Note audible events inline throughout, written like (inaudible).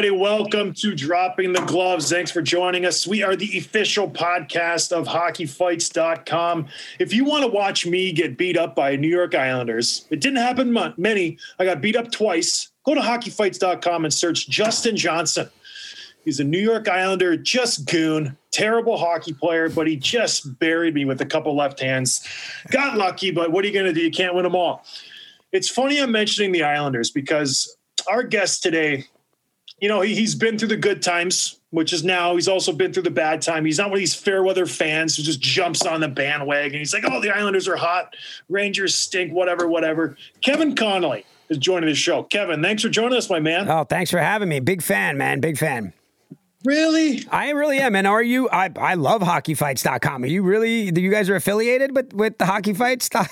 Everybody, welcome to Dropping the Gloves. Thanks for joining us. We are the official podcast of hockeyfights.com. If you want to watch me get beat up by New York Islanders, it didn't happen many. I got beat up twice. Go to hockeyfights.com and search Justin Johnson. He's a New York Islander, just goon, terrible hockey player, but he just buried me with a couple left hands. Got lucky, but what are you going to do? You can't win them all. It's funny I'm mentioning the Islanders because our guest today you know, he, he's been through the good times, which is now. He's also been through the bad time. He's not one of these fair weather fans who just jumps on the bandwagon. He's like, oh, the Islanders are hot, Rangers stink, whatever, whatever. Kevin Connolly is joining the show. Kevin, thanks for joining us, my man. Oh, thanks for having me. Big fan, man. Big fan. Really? I really am. And are you? I, I love hockeyfights.com. Are you really? Do you guys are affiliated with, with the hockey fights? Yeah,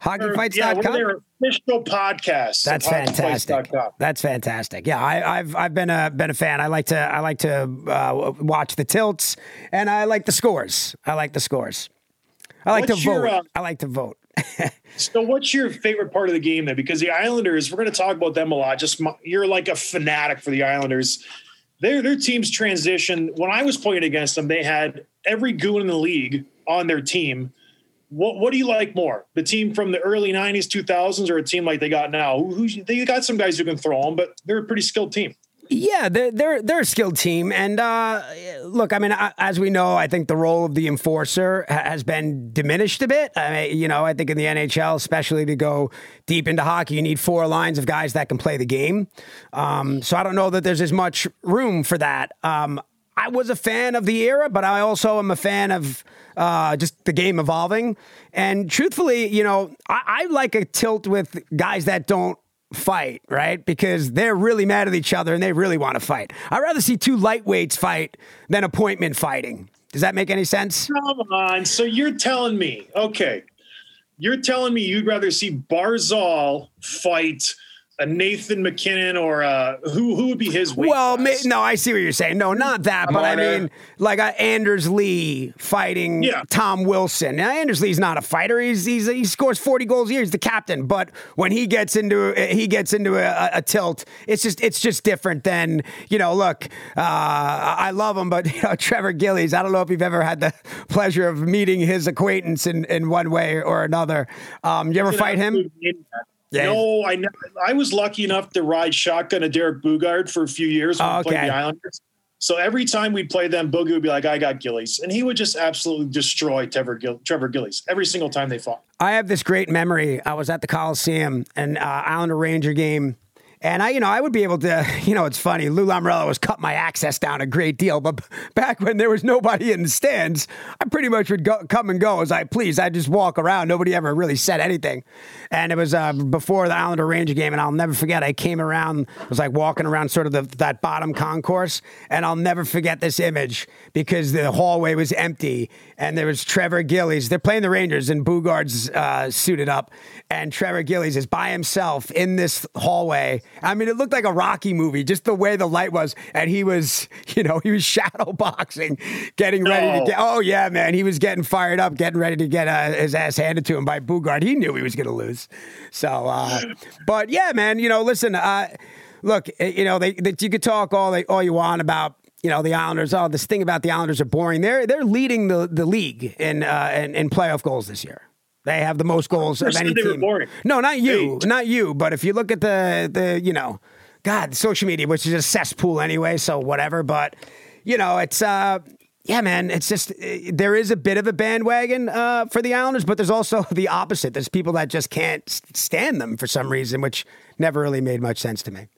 Hockeyfights.com? we're their official podcast. That's fantastic. That's fantastic. Yeah, I, I've I've been a been a fan. I like to I like to uh, watch the tilts, and I like the scores. I like the scores. I like What's to your, vote. uh, I like to vote. (laughs) So, what's your favorite part of the game then? Because the Islanders, we're going to talk about them a lot. Just you're like a fanatic for the Islanders. Their their team's transition. When I was playing against them, they had every goon in the league on their team. What what do you like more? The team from the early '90s, 2000s, or a team like they got now? Who, who they got some guys who can throw them, but they're a pretty skilled team. Yeah, they're they're they're a skilled team, and uh, look, I mean, I, as we know, I think the role of the enforcer ha- has been diminished a bit. I mean, you know, I think in the NHL, especially to go deep into hockey, you need four lines of guys that can play the game. Um, so I don't know that there's as much room for that. Um, I was a fan of the era, but I also am a fan of uh, just the game evolving. And truthfully, you know, I, I like a tilt with guys that don't fight, right? Because they're really mad at each other and they really want to fight. I'd rather see two lightweights fight than appointment fighting. Does that make any sense? Come on. So you're telling me, okay, you're telling me you'd rather see Barzal fight a Nathan MacKinnon or uh who who would be his Well, ma- no, I see what you're saying. No, not that, but I mean, like uh, Anders Lee fighting Yeah. Tom Wilson. Now, Anders Lee's not a fighter. He's, he's he scores 40 goals a year. He's the captain. But when he gets into he gets into a, a, a tilt, it's just it's just different than you know. Look, uh, I love him, but (laughs) you know, Trevor Gillies. I don't know if you've ever had the (laughs) pleasure of meeting his acquaintance in, in one way or another. Um, you ever fight him? Yeah. No, I never. I was lucky enough to ride shotgun to Derek Boogaard for a few years when Oh, we played okay. the Islanders. So every time we'd play them, Boogie would be like, "I got Gillies," and he would just absolutely destroy Trevor, Gill- Trevor Gillies every single time they fought. I have this great memory. I was at the Coliseum, an uh, Islander Ranger game. And I, you know, I would be able to, (laughs) you know, it's funny. Lou Lamoriello has cut my access down a great deal, but (laughs) back when there was nobody in the stands, I pretty much would go, come and go as I please. I'd just walk around. Nobody ever really said anything. And it was uh, before the Islander Ranger game, and I'll never forget. I came around, I was like walking around sort of the, that bottom concourse, and I'll never forget this image because the hallway was empty, and there was Trevor Gillies. They're playing the Rangers, and Boogaard's uh, suited up, and Trevor Gillies is by himself in this hallway I mean, it looked like a Rocky movie, just the way the light was. And he was, (laughs) you know, he was (laughs) shadow boxing, getting ready to get. Oh, yeah, man. He was getting fired up, getting ready to get uh, his ass handed to him by Boogaard. He knew he was going to lose. So, uh, but yeah, man, you know, listen, uh, look, eh, you know, they, they, you could talk all, they, all you want about. You know the Islanders. Oh, this thing about the Islanders are boring. They're they're leading the, the league in, uh, in in playoff goals this year. They have the most goals of any team. No, not you, Hey. not you. But if you look at the the you know, God, social media, which is a cesspool anyway, so whatever. But you know, it's uh, yeah, man, it's just uh, there is a bit of a bandwagon uh, for the Islanders, but there's also (laughs) the opposite. There's people that just can't stand them for some reason, which never really made much sense to me.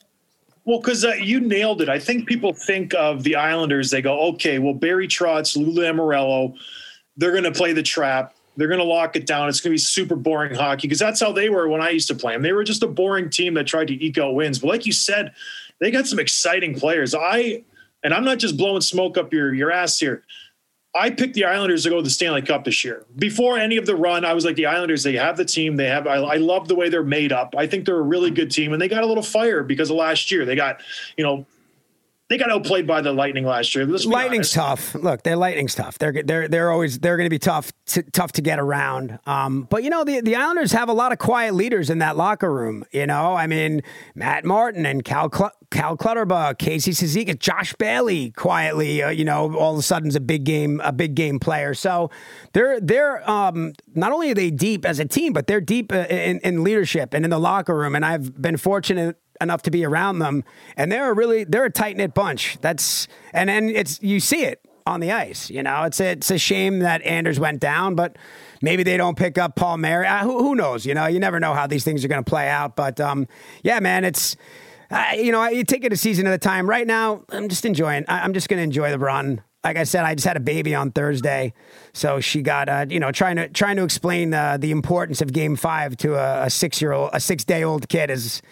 Well, because uh, you nailed it. I think people think of the Islanders. They go, okay, well, Barry Trotz, Lou Lamoriello, they're going to play the trap. They're going to lock it down. It's going to be super boring hockey because that's how they were when I used to play them. They were just a boring team that tried to eke out wins. But like you said, they got some exciting players. I and I'm not just blowing smoke up your your ass here. I picked the Islanders to go to the Stanley Cup this year. Before any of the run, I was like, the Islanders, they have the team. They have, I, I love the way they're made up. I think they're a really good team. And they got a little fire because of last year. They got, you know, they got outplayed by the Lightning last year. Lightning's honest. tough. Look, they're Lightning's tough. They're they're they're always they're going to be tough to, tough to get around. Um, but you know the the Islanders have a lot of quiet leaders in that locker room. You know, I mean Matt Martin and Cal Cl- Cal Clutterbuck, Casey Cizikas, Josh Bailey, quietly. Uh, you know, all of a sudden is a big game a big game player. So they're they're um, not only are they deep as a team, but they're deep uh, in, in leadership and in the locker room. And I've been fortunate enough to be around them. And they're a really they're a tight knit bunch. That's and and it's you see it on the ice you know? It's a, it's a shame that Anders went down but maybe they don't pick up Palmieri. Uh, who, who knows you know? You never know how these things are going to play out but um yeah man it's uh, you know you take it a season at a time. Right now I'm just enjoying I, I'm just going to enjoy the run like I said, I just had a baby on Thursday, so she got uh, you know trying to trying to explain uh, the importance of Game Five to a, a six year old a six day old kid is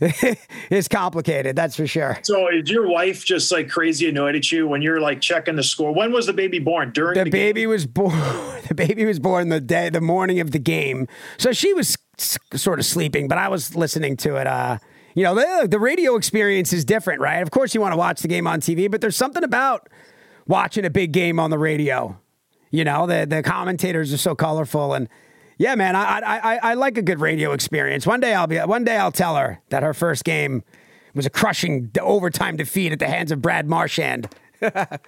(laughs) is complicated. That's for sure. So is your wife just like crazy annoyed at you when you're like checking the score? When was the baby born? During The the, game? baby was born. (laughs) The baby was born the day, the morning of the game. So she was s- sort of sleeping, but I was listening to it. Uh, you know, the, the radio experience is different, right? Of course, you want to watch the game on TV, but there's something about watching a big game on the radio. You know, the the commentators are so colorful, and yeah, man, I I I, like a good radio experience. One day I'll be one day I'll tell her that her first game was a crushing overtime defeat at the hands of Brad Marchand. I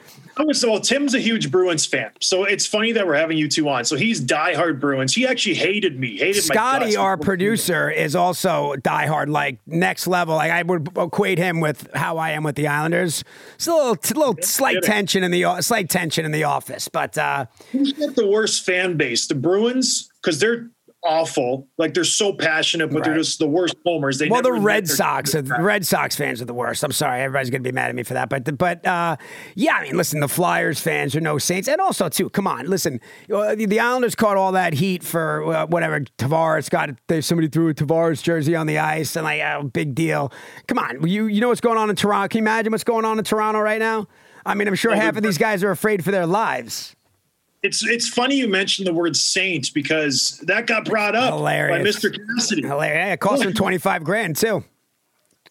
was well. Tim's a huge Bruins fan, so it's funny that we're having you two on. So he's diehard Bruins. He actually hated me. Hated my Scotty, our producer, is also diehard, like next level. Like I would equate him with how I am with the Islanders. It's a little, t- little slight kidding. tension in the slight tension in the office, but uh, Who's got the worst fan base? The Bruins, because they're awful. Like they're so passionate, but they're just the worst homers. They well, the Red Sox, are, the Red Sox fans are the worst. I'm sorry, everybody's gonna be mad at me for that, but but uh, yeah, I mean, listen, the Flyers fans are no saints, and also too, come on, listen, uh, the, the Islanders caught all that heat for uh, whatever Tavares got. Somebody threw a Tavares jersey on the ice, and like, oh, big deal. Come on, you you know what's going on in Toronto? Can you imagine what's going on in Toronto right now? I mean, I'm sure half of these guys are afraid for their lives. It's it's funny you mentioned the word saint because that got brought up Hilarious. by Mr. Cassidy. Hilarious. It cost him 25 grand too.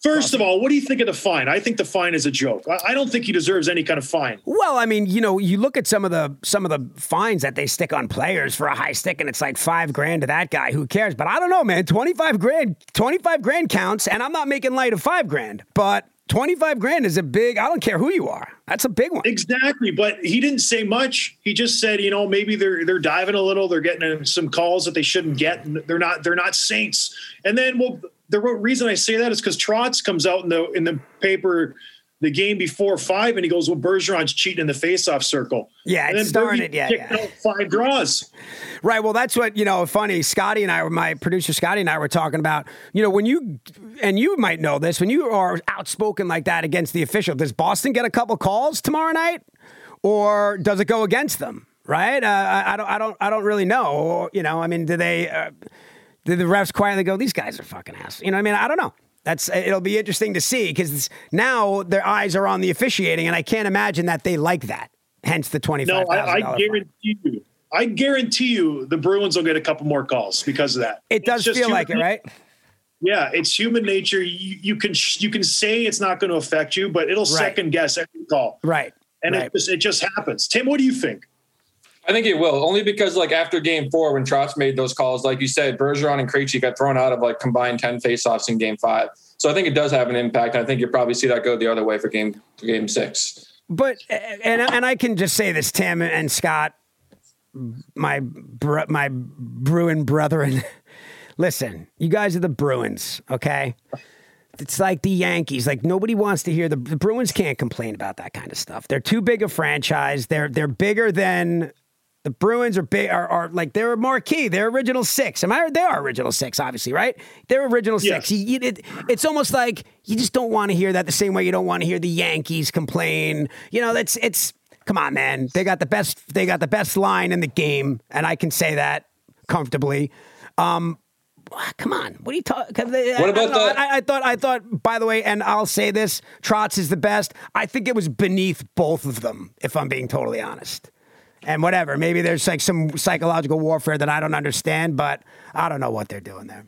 First of all, what do you think of the fine? I think the fine is a joke. I, I don't think he deserves any kind of fine. Well, I mean, you know, you look at some of the some of the fines that they stick on players for a high stick, and it's like five grand to that guy. Who cares? But I don't know, man. Twenty five grand, twenty five grand counts, and I'm not making light of five grand, but twenty five grand is a big. I don't care who you are. That's a big one. Exactly, but he didn't say much. He just said, you know, maybe they're they're diving a little. They're getting some calls that they shouldn't get. And they're not they're not saints. And then, well, the reason I say that is because Trotz comes out in the in the paper the game before five, and he goes, "Well, Bergeron's cheating in the faceoff circle." Yeah, and it's then starting it, yeah, kicked yeah. five draws. Right. Well, that's what, you know, funny. Scotty and I were, my producer Scotty and I were talking about, you know, when you, and you might know this, when you are outspoken like that against the official, does Boston get a couple calls tomorrow night or does it go against them? Right. Uh, I, I don't, I don't, I don't really know. Or, you know, I mean, do they, uh, did the refs quietly go, these guys are fucking ass? You know what I mean? I don't know. That's, it'll be interesting to see because now their eyes are on the officiating and I can't imagine that they like that. Hence the $25,000 No, I, I fine. guarantee you. I guarantee you, the Bruins will get a couple more calls because of that. It does feel like it, right? Yeah, it's human nature. You, you can you can say it's not going to affect you, but it'll second guess every call, Right. and right. it just it just happens. Tim, what do you think? I think it will, only because like after game four, when Trotz made those calls, like you said, Bergeron and Krejci got thrown out of like combined 10 faceoffs in game five. So I think it does have an impact. I think you'll probably see that go the other way for game for game six. But and and I can just say this, Tim and Scott, my my Bruin brethren. (laughs) Listen, you guys are the Bruins, okay? It's like the Yankees. Like nobody wants to hear the, the Bruins can't complain about that kind of stuff. They're too big a franchise. They're they're bigger than the Bruins are big are, are like they're a marquee. They're original six. Am I? They are original six, obviously, right? They're original six. Yes. You- you- it- it's almost like you just don't want to hear that the same way you don't want to hear the Yankees complain. You know, that's it's. Come on, man. They got the best. They got the best line in the game, and I can say that comfortably. Um, come on. What are you talking? What about the- I, I thought. I thought. By the way, and I'll say this: Trotz is the best. I think it was beneath both of them. If I'm being totally honest. And whatever, maybe there's like some psychological warfare that I don't understand, but I don't know what they're doing there.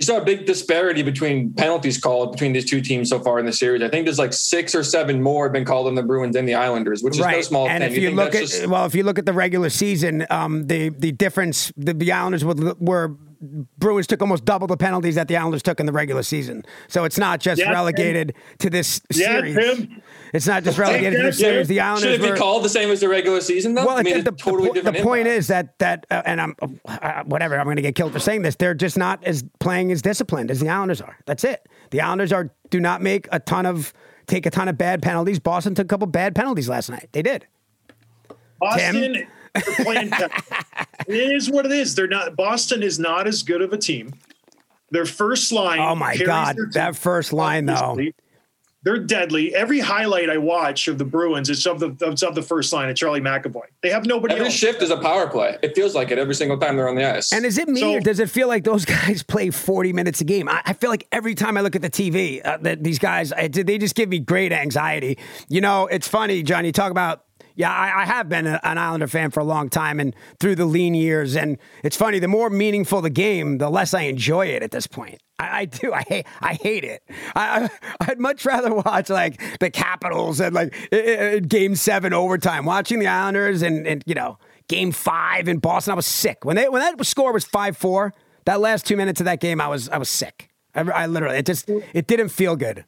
You saw a big disparity between penalties called between these two teams so far in the series. I think there's like six or seven more have been called on the Bruins and the Islanders, which is no small and thing. if you, think look at just- well, if you look at the regular season, um, the the difference the, the Islanders were, were Bruins took almost double the penalties that the Islanders took in the regular season. So it's not just Yeah, relegated to this Yeah, series. Tim. It's not just relegated to this series. The should Islanders it be were. called the same as the regular season though? Well, I mean, the, it's totally the, different. the point impact. is that that, uh, and I'm uh, whatever. I'm going to get killed for saying this. They're just not as playing as disciplined as the Islanders are. That's it. The Islanders are do not make a ton of take a ton of bad penalties. Boston took a couple bad penalties last night. They did. Boston, they're playing. (laughs) it is what it is. They're not. Boston is not as good of a team. Their first line. Oh my God, that first line though. They're deadly. Every highlight I watch of the Bruins, it's of the it's of the first line, and Charlie McAvoy. They have nobody Every else. shift is a power play. It feels like it every single time they're on the ice. And is it me So- or does it feel like those (laughs) guys play 40 minutes a game? I, I feel like every time I look at the TV, uh, that these guys, I, they just give me great anxiety. You know, it's funny, John, you talk about, yeah, I, I have been a, an Islander fan for a long time and through the lean years. And it's funny, the more meaningful the game, the less I enjoy it at this point. I, I do. I hate. I hate it. I, (laughs) I'd much rather watch like the Capitals and like i- i- Game Seven overtime. Watching the Islanders and and you know Game Five in Boston. I was sick when they when that score was five four. That last two minutes of that game, I was I was sick. I, I literally it just it didn't feel good.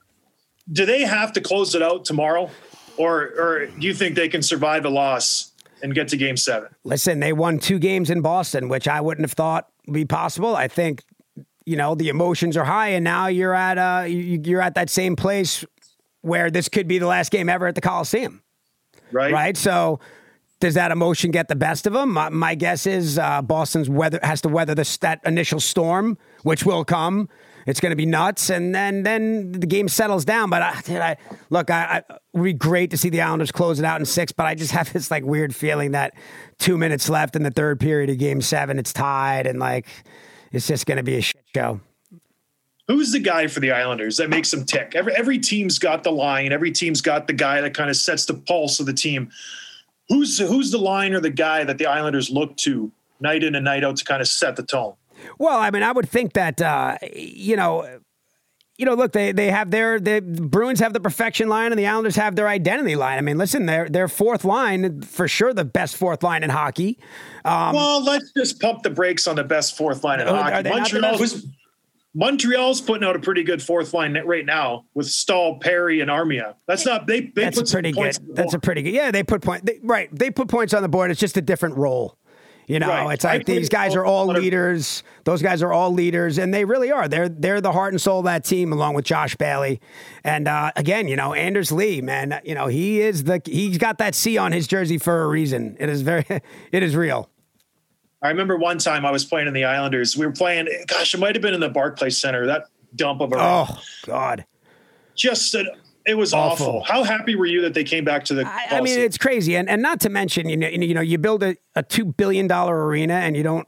Do they have to close it out tomorrow, or or do you think they can survive a loss and get to Game Seven? Listen, they won two games in Boston, which I wouldn't have thought would be possible. I think, you know, the emotions are high, and now you're at uh you- you're at that same place where this could be the last game ever at the Coliseum, Right. right? So. Does that emotion get the best of them? My, my guess is uh, Boston's weather has to weather this that initial storm, which will come. It's going to be nuts, and then then the game settles down. But I, dude, I look, I, I would be great to see the Islanders close it out in six. But I just (laughs) have this like weird feeling that two minutes left in the third period of Game Seven, it's tied, and like it's just going to be a shit show. Who's the guy for the Islanders that makes them tick? Every every team's got the line. Every team's got the guy that kind of sets the pulse of the team. Who's who's the line or the guy that the Islanders look to night in and night out to kind of set the tone? Well, I mean, I would think that uh, you know, you know, look, they they have their the Bruins have the perfection line, and the Islanders have their identity line. I mean, listen, their their fourth line for sure, the best fourth line in hockey. well, let's just pump the brakes on the best fourth line in Oh, hockey. Montreal's. Montreal's putting out a pretty good fourth line right now with Staal, Perry, and Armia. That's not they. they That's put a pretty good. That's a pretty good. Yeah, they put point. They, right, they put points on the board. It's just a different role. You know, Right. it's I like these guys are all all- leaders. Those guys are all leaders, and they really are. They're they're the heart and soul of that team, along with Josh Bailey. And uh, again, you know, Anders Lee, man, you know, he is the he's got that C on his jersey for a reason. It is very, (laughs) it is real. I remember one time I was playing in the Islanders. We were playing. Gosh, it might have been in the Barclays Center. That dump of a Oh God. just an, it was Awful. awful. How happy were you that they came back to the? I, I mean, it's crazy, and and not to mention, you know, you know, you build a, a two billion dollar arena, and you don't.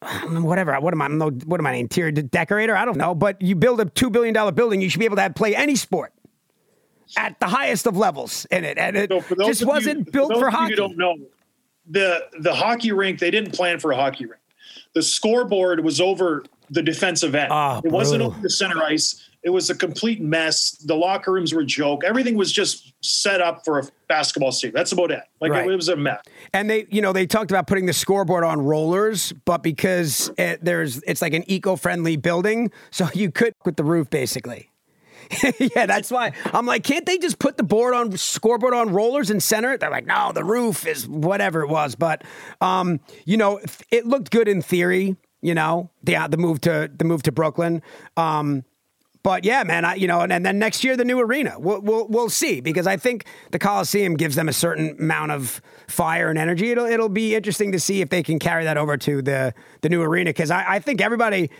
I don't know, Whatever. What am I? I'm no, what am I? An interior decorator? I don't know. But you build a two billion dollar building, you should be able to have, play any sport at the highest of levels in it, and it So just wasn't built those for you hockey. who don't know the the hockey rink. They didn't plan for a hockey rink. The scoreboard was over the defensive end. Oh, it wasn't over the center ice. It was a complete mess. The locker rooms were a joke. Everything was just set up for a basketball stadium. That's about it. Like Right. it, was a mess. And they, you know, they talked about putting the scoreboard on rollers, but because it, there's, it's like an eco-friendly building, so (laughs) you could with the roof basically. (laughs) yeah, that's why I'm like, can't they just put the board on scoreboard on rollers and center it? They're like, no, the roof is whatever it was. But, um, you know, it looked good in theory. You know, the uh, the move to the move to Brooklyn. Um, but yeah, man, I, you know, and, and then next year the new arena. We'll, we'll we'll see because I think the Coliseum gives them a certain amount of fire and energy. It'll it'll be interesting to see if they can carry that over to the the new arena because I, I think everybody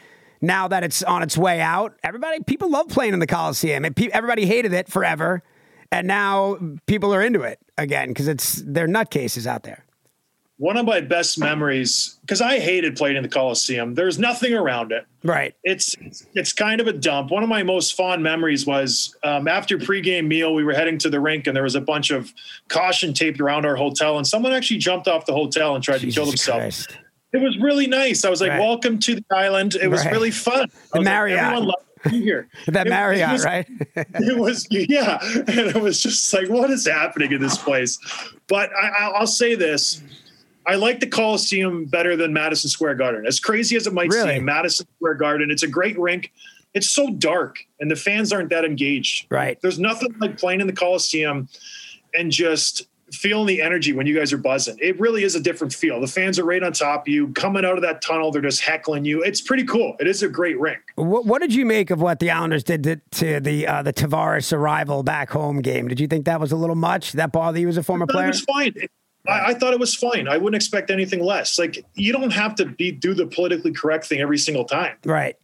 now that it's on its way out, everybody people love playing in the Coliseum. And pe- everybody hated it forever, and now people are into it again because it's they're nutcases out there. One of my best memories, because I hated playing in the Coliseum. There's nothing around it. Right. it's it's kind of a dump. One of my most fond memories was um, after pregame meal, we were heading to the rink, and there was a bunch of caution taped around our hotel, and someone actually jumped off the hotel and tried to kill themselves. Christ. It was really nice. I was like, Right. "Welcome to the island." It was Right. really fun. The like, Marriott. Everyone loved you here. (laughs) That It- it Marriott, was- right? (laughs) it was yeah and it was just like what is happening in this place but I- i'll say this i like the coliseum better than madison square garden as crazy as it might Really? seem madison square garden it's a great rink it's so dark and the fans aren't that engaged Right. there's nothing like playing in the coliseum and just feeling the energy when you guys are buzzing it really is a different feel the fans are right on top of you coming out of that tunnel they're just heckling you it's pretty cool it is a great rink What, what did you make of what the Islanders did to, to the uh, the Tavares arrival back home game? Did you think that was a little much? Did that bother you as a former player? It was fine. I, I thought it was fine. I wouldn't expect anything less. Like you don't have to be do the politically correct thing every single time. Right.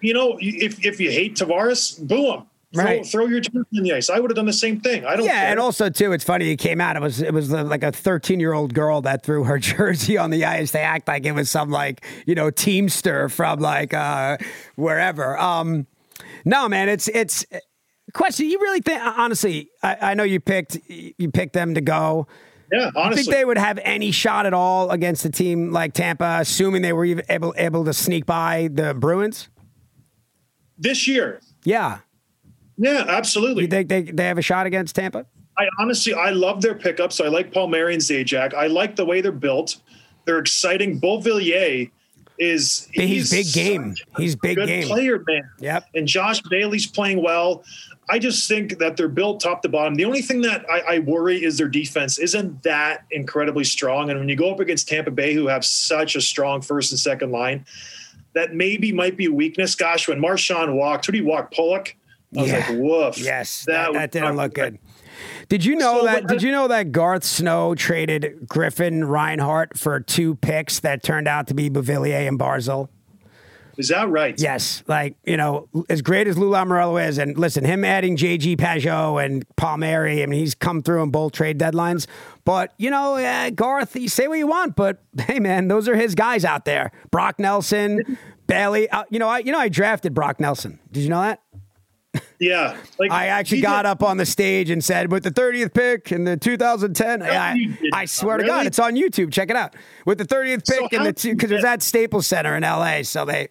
You know, if if you hate Tavares, boo him. Throw, Right. throw your jersey in the ice. I would have done the same thing. I don't. Yeah, care. and also too, it's funny. It came out. It was it was uh, like a 13 year old girl that threw her (laughs) jersey on the ice. They act like it was some like you know teamster from like uh, wherever. Um, no, man, it's it's. Question: You really think? Honestly, I, I know you picked you picked them to go. Yeah, I think they would have any shot at all against a team like Tampa, assuming they were even able able to sneak by the Bruins. this year. Yeah, Yeah, absolutely. you think they they have a shot against Tampa? I honestly, I love their pickups. I like Palmieri and Zajac. I like the way they're built. They're exciting. Beauvillier is He's big game. He's big good game. player, man. Yep. And Josh Bailey's playing well. I just think that they're built top to bottom. The only thing that I, I worry is their defense isn't that incredibly strong. And when you go up against Tampa Bay, who have such a strong first and second line, that maybe might be a weakness. Gosh, when Marchand walked, who did he walk? Pollock. I was Yeah. like, woof. Yes, that, that, was didn't look good. Did you know So, that? Did you know that Garth Snow traded Griffin Reinhart for two picks that turned out to be Beauvillier and Barzal? Is that right? Yes, like you know, as great as Lou Lamoriello is, and listen, him adding JG Pageau and Palmieri, I mean, he's come through in both trade deadlines. But you know, uh, Garth, you say what you want, but (laughs) hey, man, those are his guys out there. Brock Nelson, Bailey. Uh, you know, I you know I drafted Brock Nelson. Did you know that? Yeah. Like I actually got did- up on the stage and said, with the 30th pick in the 2010, I, I not. swear to God, it's on YouTube. Check it out. With the 30th So pick in the two, because it was at Staples Center in LA. So they,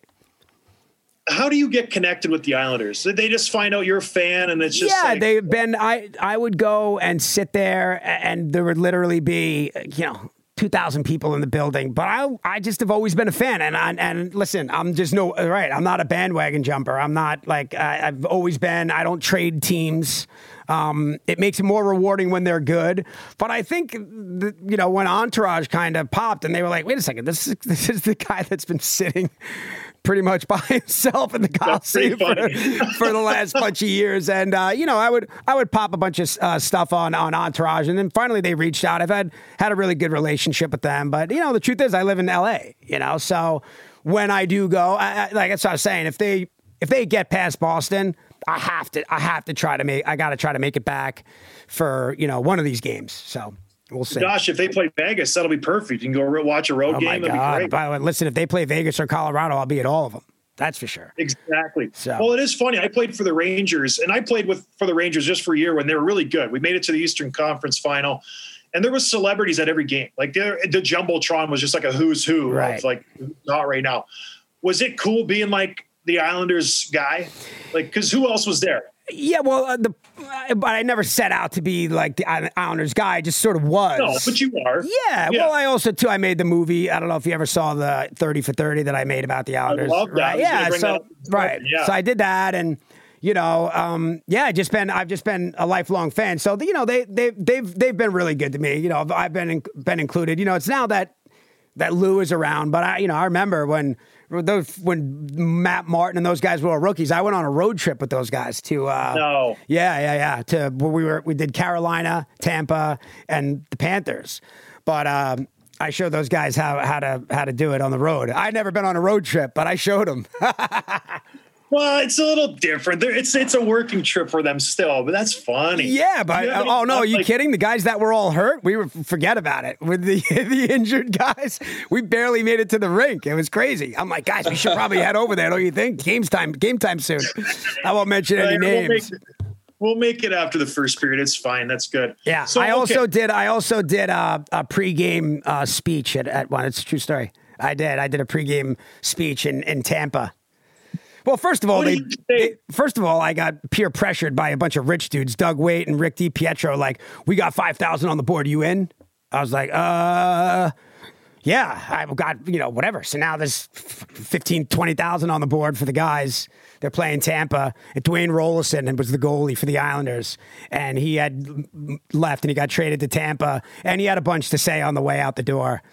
How do you get connected with the Islanders? Did they just find out you're a fan and it's just yeah, like, they've been. I I would go and sit there, and there would literally be, you know. 2,000 people in the building, but I I just have always been a fan. And I, and listen, I'm just no, right. I'm not a bandwagon jumper. I'm not like, I, I've always been, I don't trade teams. Um, it makes it more rewarding when they're good. But I think, the, you know, when Entourage kind of popped and they were like, wait a second, this is, (laughs) this is the guy that's been sitting pretty much by (laughs) himself in the Coliseum for, (laughs) for the last bunch of years. And uh, you know, I would I would pop a bunch of uh, stuff on on Entourage, and then finally they reached out. I've had had a really good relationship with them, but you know, the truth is, I live in L.A. You know, so when I do go, I, I, like that's what I was saying. If they if they get past Boston, I have to I have to try to make I got to try to make it back for you know one of these games. So. We'll see. gosh, if they play Vegas, that'll be perfect. You can go watch a road oh game. my That'd be God! great. By the way, listen, if they play Vegas or Colorado, I'll be at all of them. That's for sure. Exactly. So- Well, it is funny. I played for the Rangers, and I played with for the Rangers just for a year when they were really good. We made it to the Eastern Conference Final, and there was celebrities at every game. Like there, the jumbotron was just like a who's who Right. of like not right now. was it cool being like the Islanders guy? Like, because who else was there? Yeah, well, uh, the uh, but I never set out to be like the Islanders guy. I just sort of was. No, but you are. Yeah, well, I also too. I made the movie. I don't know if you ever saw the Thirty for Thirty that I made about the Islanders. love that. Right? Yeah, so right. Yeah. So I did that, and you know, um, yeah, just been. I've just been a lifelong fan. So you know, they they they've they've been really good to me. You know, I've- I've been in, been included. You know, it's now that that Lou is around, but I you know I remember when. Those when Matt Martin and those guys were all rookies, I went on a road trip with those guys to uh, No. yeah, yeah, yeah. To where we were, we did Carolina, Tampa, and the Panthers. But um, I showed those guys how how to how to do it on the road. I'd never been on a road trip, but I showed them. (laughs) Well, it's a little different. There, it's it's a working trip for them still, but that's funny. yeah, but have oh no, are you like- kidding? The guys that were all hurt, we were forget about it. With the (laughs) the injured guys, we barely made it to the rink. It was crazy. I'm like, guys, we should probably head over there. Don't you think? Games time, game time soon. I won't mention any Right, we'll names. make, we'll make it after the first period. It's fine. That's good. Yeah, So, I also okay. did. I also did a, a pregame uh, speech at, at one. It's a true story. I did. I did a pregame speech in, in Tampa. Well, first of all, they, did you say? they- first of all, I got peer pressured by a bunch of rich dudes, Doug Weight and Rick DiPietro. Like, we got five thousand on the board. You in? I was like, uh. Yeah, I've got, you know, whatever. So now there's 15, 20,000 on the board for the guys. They're playing Tampa. And Dwayne Roloson was the goalie for the Islanders. And he had left and he got traded to Tampa. And he had a bunch to say on the way out the door.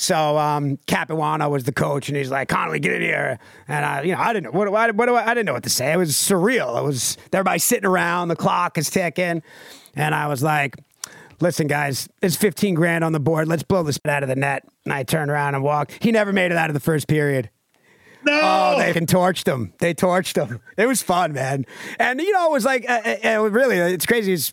So um, Capuano was the coach, and he's like, "Connolly, get in here." And I, you know, I didn't know what, what do I, I didn't know what to say. It was surreal. It was everybody sitting around, the clock is ticking, and I was like, listen, guys, it's 15 grand on the board. Let's blow this out of the net. And I turned around and walked. He never made it out of the first period. No. Oh, they can torched him. They torched him. It was fun, man. And you know, it was like, uh, uh, uh, really, it's crazy. It's,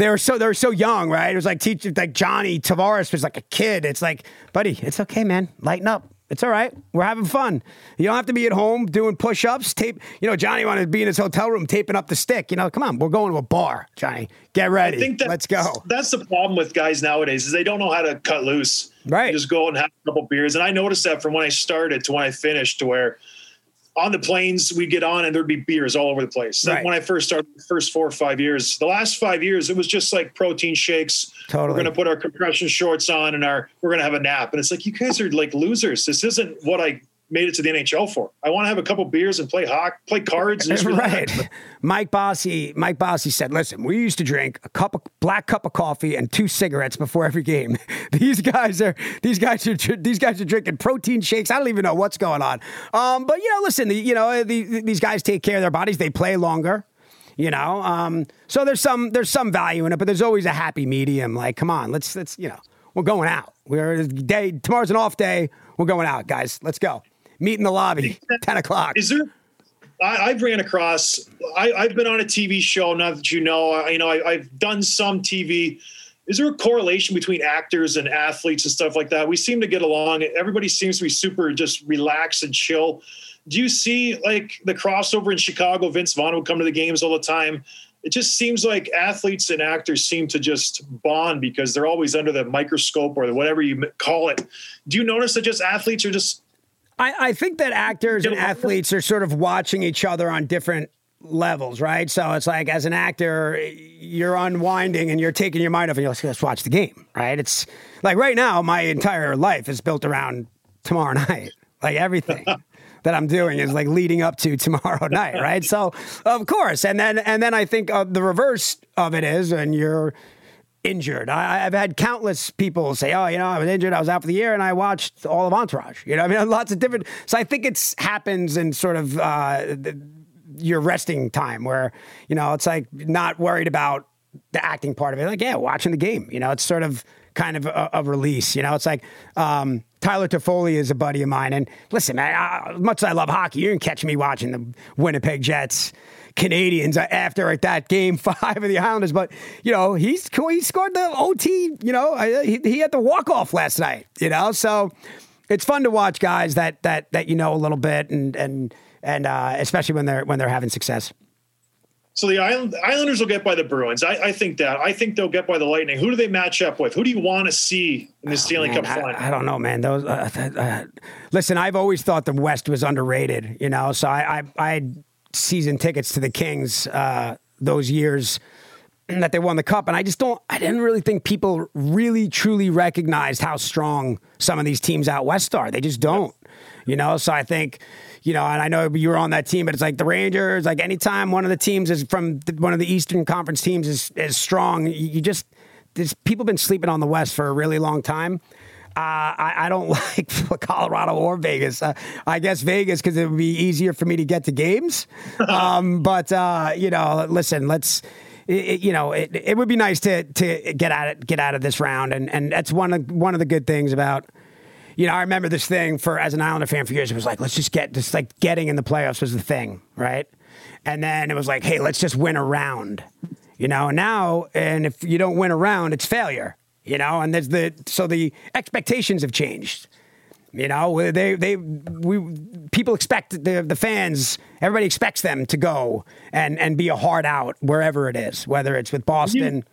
they were so they were so young, right? It was like teaching like Johnny Tavares was like a kid. It's like, buddy, it's okay, man. Lighten up. It's all right. We're having fun. You don't have to be at home doing push-ups. Tape. You know, Johnny wanted to be in his hotel room taping up the stick. You know, come on, we're going to a bar, Johnny. Get ready. I think that Let's go. That's the problem with guys nowadays is they don't know how to cut loose. Right. They just go and have a couple beers. And I noticed that from when I started to when I finished to where on the planes we'd get on and there'd be beers all over the place. Like when I first started the first four or five years. The last five years it was just like protein shakes. Totally. We're gonna put our compression shorts on and our we're gonna have a nap. And it's like you guys are like losers. This isn't what I made it to the NHL for. I want to have a couple beers and play hockey, play cards and (laughs) right. Mike Bossy, Mike Bossy said, "Listen, we used to drink a cup of black cup of coffee and two cigarettes before every game. (laughs) these guys are these guys are these guys are drinking protein shakes. I don't even know what's going on. Um, but you know, listen, the, you know, the, these guys take care of their bodies. They play longer." You know, um, so there's some there's some value in it, but there's always a happy medium. Like, come on, let's let's you know, we're going out. We're day tomorrow's an off day. We're going out, guys. Let's go. Meet in the lobby, ten o'clock. Is there? I, I've ran across. I, I've been on a TV show. Now that you know. I, you know, I, I've done some TV. Is there a correlation between actors and athletes and stuff like that? We seem to get along. Everybody seems to be super just relaxed and chill. Do you see like the crossover in Chicago? Vince Vaughn would come to the games all the time. It just seems like athletes and actors seem to just bond because they're always under the microscope or whatever you call it. Do you notice that just athletes are just I, I think that actors and athletes are sort of watching each other on different levels, right? So it's like as an actor, you're unwinding and you're taking your mind off and you're like, let's watch the game, right? It's like right now, my entire life is built around tomorrow (laughs) night. Like everything (laughs) that I'm doing is like leading up to tomorrow (laughs) night, right? So of course, and then and then I think uh, the reverse of it is, and you're injured. I, I've had countless people say, "Oh, you know, I was injured. I was out for the year, and I watched all of Entourage." You know, I mean, (laughs) lots of different. So I think it's happens in sort of uh, the, your resting time, where you know it's like not worried about the acting part of it. Like, yeah, watching the game. You know, it's sort of kind of a, a release. You know, it's like. Um, Tyler Toffoli is a buddy of mine, and listen, man, I, much as I love hockey, you can catch me watching the Winnipeg Jets. Canadiens after that game (laughs) five of the Islanders. But you know, he's he scored the OT. You know, he, he had the walk off last night. You know, so it's fun to watch guys that that that you know a little bit, and and and uh, especially when they're when they're having success. So the Island, Islanders will get by the Bruins. I, I think that. I think they'll get by the Lightning. Who do they match up with? Who do you want to see in the Stanley Man, Cup final? I, I don't know, man. Those. Uh, th- uh, listen, I've always thought the West was underrated. You know, so I I, I season tickets to the Kings uh, those years that they won the cup, and I just don't. I didn't really think people really truly recognized how strong some of these teams out west are. They just don't. You know, so I think. You know, and I know you were on that team, but it's like the Rangers. Like anytime one of the teams is from the, one of the Eastern Conference teams is is strong, you, you just there's people been sleeping on the West for a really long time. Uh, I, I don't (laughs) like Colorado or Vegas. Uh, I guess Vegas because it would be easier for me to get to games. (laughs) um, but uh, you know, listen, let's. It, it- you know, it, it would be nice to to get out of get out of this round, and and that's one of one of the good things about. You know, I remember this thing for as an Islander fan for years. It was like, let's just get just like getting in the playoffs was the thing, right? And then it was like, hey, let's just win a round. You know, now and if you don't win a round, it's failure. You know, and there's the so the expectations have changed. You know, they they we people expect the the fans, everybody expects them to go and and be a hard out wherever it is, whether it's with Boston.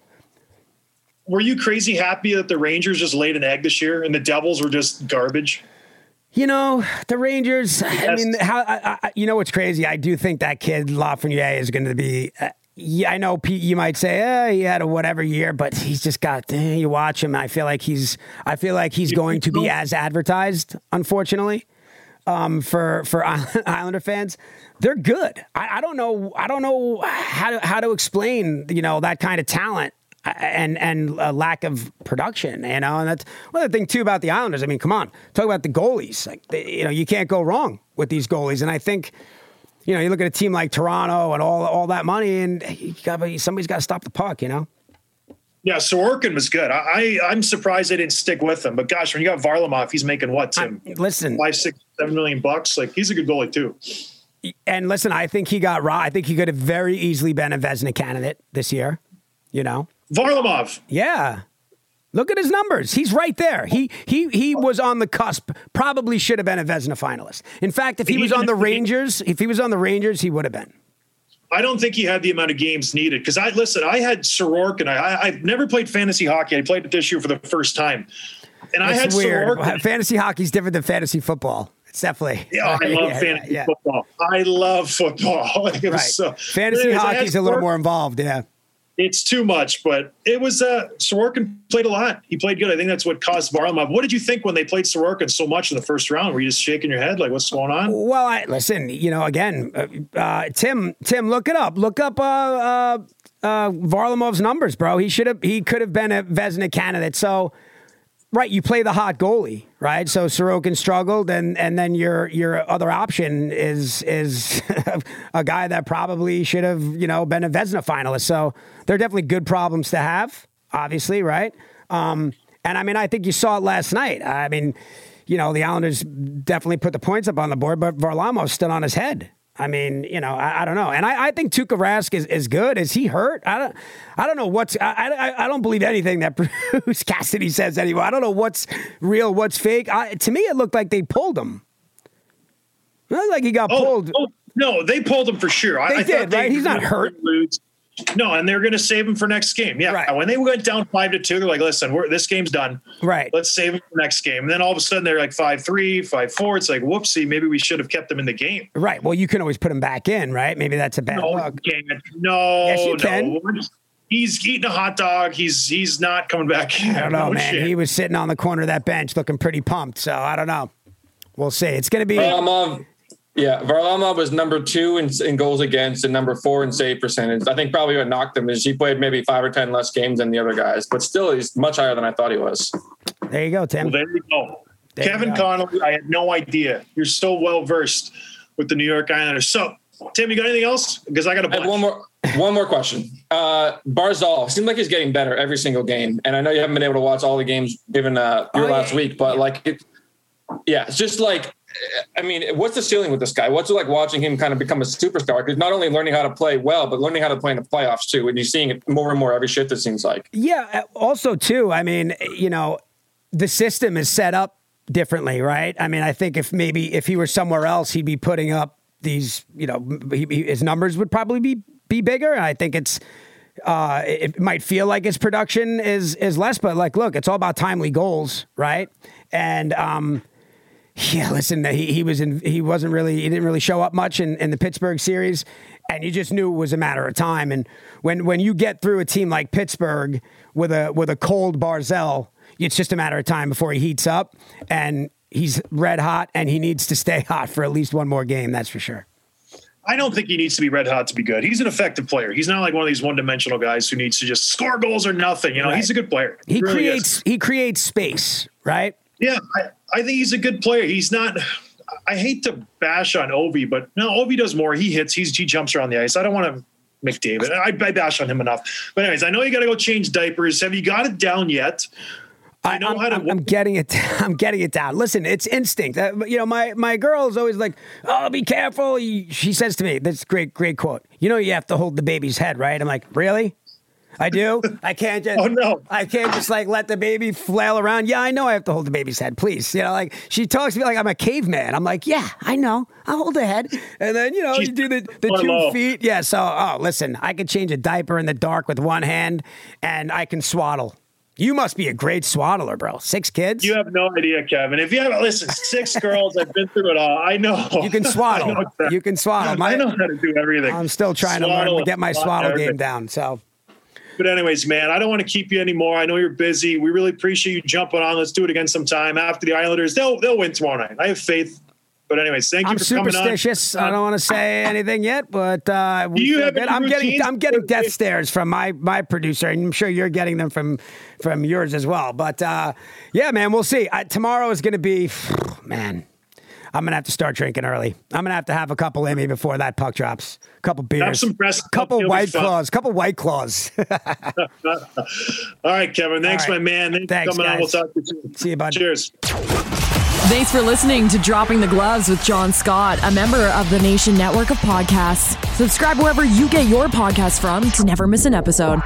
Were you crazy happy that the Rangers just laid an egg this year and the Devils were just garbage? You know, the Rangers. I mean, how I, I, you know what's crazy? I do think that kid Lafreniere is going to be. Yeah, I know Pete. You might say, eh, he had a whatever year, but he's just got. eh, You watch him. I feel like he's. I feel like he's going to be as advertised. Unfortunately, um, for for (laughs) Islander fans, they're good. I, I don't know. I don't know how to how to explain. You know that kind of talent uh, and and a lack of production. You know, and that's one other thing too about the Islanders. I mean, come on, talk about the goalies. Like they, you know, you can't go wrong with these goalies. And I think. You know, you look at a team like Toronto and all all that money, and you got, somebody's got to stop the puck. You know, Yeah, Sorokin was good. I, I I'm surprised they didn't stick with him. But gosh, when you got Varlamov, he's making what Tim? listen, Five, six, seven million bucks. Like he's a good goalie too. and listen, I think he got raw. I think he could have very easily been a Vezina candidate this year. You know, Varlamov. Yeah. Look at his numbers. He's right there. He he he was on the cusp. Probably should have been a Vezina finalist. In fact, if he was on the Rangers, if he was on the Rangers, he would have been. I don't think he had the amount of games needed because I listen. I had Sorokin. I, I I've never played fantasy hockey. I played it this year for the first time, and I had weird. Sorokin. Fantasy hockey's different than fantasy football. It's definitely. Yeah, I (laughs) love Yeah, fantasy yeah, yeah. football. I love football. Like, (laughs) it was Right. so- fantasy hockey is a little more involved. Yeah. It's too much, but it was. Uh, Sorokin played a lot. He played good. I think that's what caused Varlamov. What did you think when they played Sorokin so much in the first round? Were you just shaking your head like, "What's going on"? Well, I, listen, you know, again, uh, uh, Tim, Tim, look it up. Look up uh, uh, uh, Varlamov's numbers, bro. He should have, he could have been a Vezina candidate. So, right, you play the hot goalie, right? So Sorokin struggled, and and then your your other option is is (laughs) a guy that probably should have, you know, been a Vezina finalist. So they're definitely good problems to have, obviously, right? Um, and I mean, I think you saw it last night. I mean, you know, the Islanders definitely put the points up on the board, but Varlamov stood on his head. I mean, you know, I, I don't know, and I, I think Tuukka Rask is, is good. Is he hurt? I don't, I don't know what's. I, I, I don't believe anything that (laughs) Bruce Cassidy says anymore. I don't know what's real, what's fake. I, to me, it looked like they pulled him. It looked like he got Oh, pulled. oh, no, they pulled him for sure. They I did, right? He's not hurt. lose. No, and they're going to save him for next game. Yeah, Right. when they went down five to two, they're like, "Listen, we're, this game's done. Right. Let's save him for next game." And then all of a sudden, they're like five three, five four. It's like, whoopsie, maybe we should have kept him in the game. Right. Well, you can always put him back in, right? Maybe that's a bad No, look. can't. no, Yes, you no. can. He's eating a hot dog. He's he's not coming back. I don't know, man. He was sitting on the corner of that bench looking pretty pumped. So I don't know. We'll see. It's going to be. Varlamov, yeah, Varlamov was number two in, in goals against and number four in save percentage. I think probably what knocked him is he played maybe five or ten less games than the other guys, but still he's much higher than I thought he was. There you go, Tim. Well, there you go. There you Kevin go. Connolly, I had no idea. You're so well versed with the New York Islanders. So, Tim, you got anything else? Because I got a I have bunch. one more one more question. Uh Barzal seems like he's getting better every single game. And I know you haven't been able to watch all the games given uh your Oh, yeah. last week, but like it yeah, it's just like I mean, what's the ceiling with this guy? What's it like watching him kind of become a superstar? Because not only learning how to play well, but learning how to play in the playoffs too. And you're seeing it more and more every shift. It seems like. Yeah. uh, Also, too, I mean, you know, the system is set up differently, right? I mean, I think if maybe if he were somewhere else, he'd be putting up these, you know, he, he- his numbers would probably be be bigger. I think it's uh, it might feel like his production is is less, but like, look, it's all about timely goals, right? And um, yeah, listen, he, he was in, he wasn't really, he didn't really show up much in, in the Pittsburgh series, and you just knew it was a matter of time. And when when you get through a team like Pittsburgh with a with a cold Barzal, it's just a matter of time before he heats up, and he's red hot, and he needs to stay (laughs) hot for at least one more game. That's for sure. I don't think he needs to be red hot to be good. He's an effective player. He's not like one of these one dimensional guys who needs to just score goals or nothing. You know, Right. he's a good player. He really is. creates he creates space, right? Yeah, I, I think he's a good player. He's not. I hate to bash on Ovi, but no, Ovi does more. He hits. He's he jumps around the ice. I don't want to McDavid. I, I bash on him enough. But anyways, I know you got to go change diapers. Have you got it down yet? I know I'm, how to. I'm, I'm getting it. (laughs) I'm getting it down. Listen, it's instinct. Uh, you know, my my girl is always like, "Oh, be careful." She says to me, "This great, great quote." You know, you have to hold the baby's head, right? I'm like, really? I do. I can't just. (laughs) Oh, no. I can't just like let the baby flail around. Yeah, I know I have to hold the baby's head. Please, you know, like she talks to me like I'm a caveman. I'm like, yeah, I know. I'll hold the head, and then you know She's you do the the two low. feet. Yeah. So, oh, listen, I could change a diaper in the dark with one hand, and I can swaddle. You must be a great swaddler, bro. Six kids. you have no idea, Kevin. If you haven't listen, six girls. I've been through it all. I know. You can (laughs) swaddle. You can swaddle. My- I know how to do everything. I'm still trying to learn to get my swaddle, swaddle game down. So But anyways, man, I don't want to keep you anymore. I know you're busy. We really appreciate you jumping on. Let's do it again sometime after the Islanders. They'll they'll win tomorrow night. I have faith. But anyways, thank you I'm for coming on. superstitious. I don't want to say anything yet, but uh, you have I'm getting? I'm getting death stares from my my producer, and I'm sure you're getting them from from yours as well. But uh, yeah, man, we'll see. Uh, tomorrow is going to be (sighs) man. I'm gonna have to start drinking early. I'm gonna have to have a couple in me before that puck drops. A couple beers, some breast milk, couple white fun. claws, couple white claws. (laughs) All right, Kevin. Thanks, All right. my man. Thanks, Thanks, for coming on. We'll talk to you soon. See you, bud. Cheers. Thanks for listening to Dropping the Gloves with John Scott, a member of the Nation Network of Podcasts. Subscribe wherever you get your podcasts from to never miss an episode.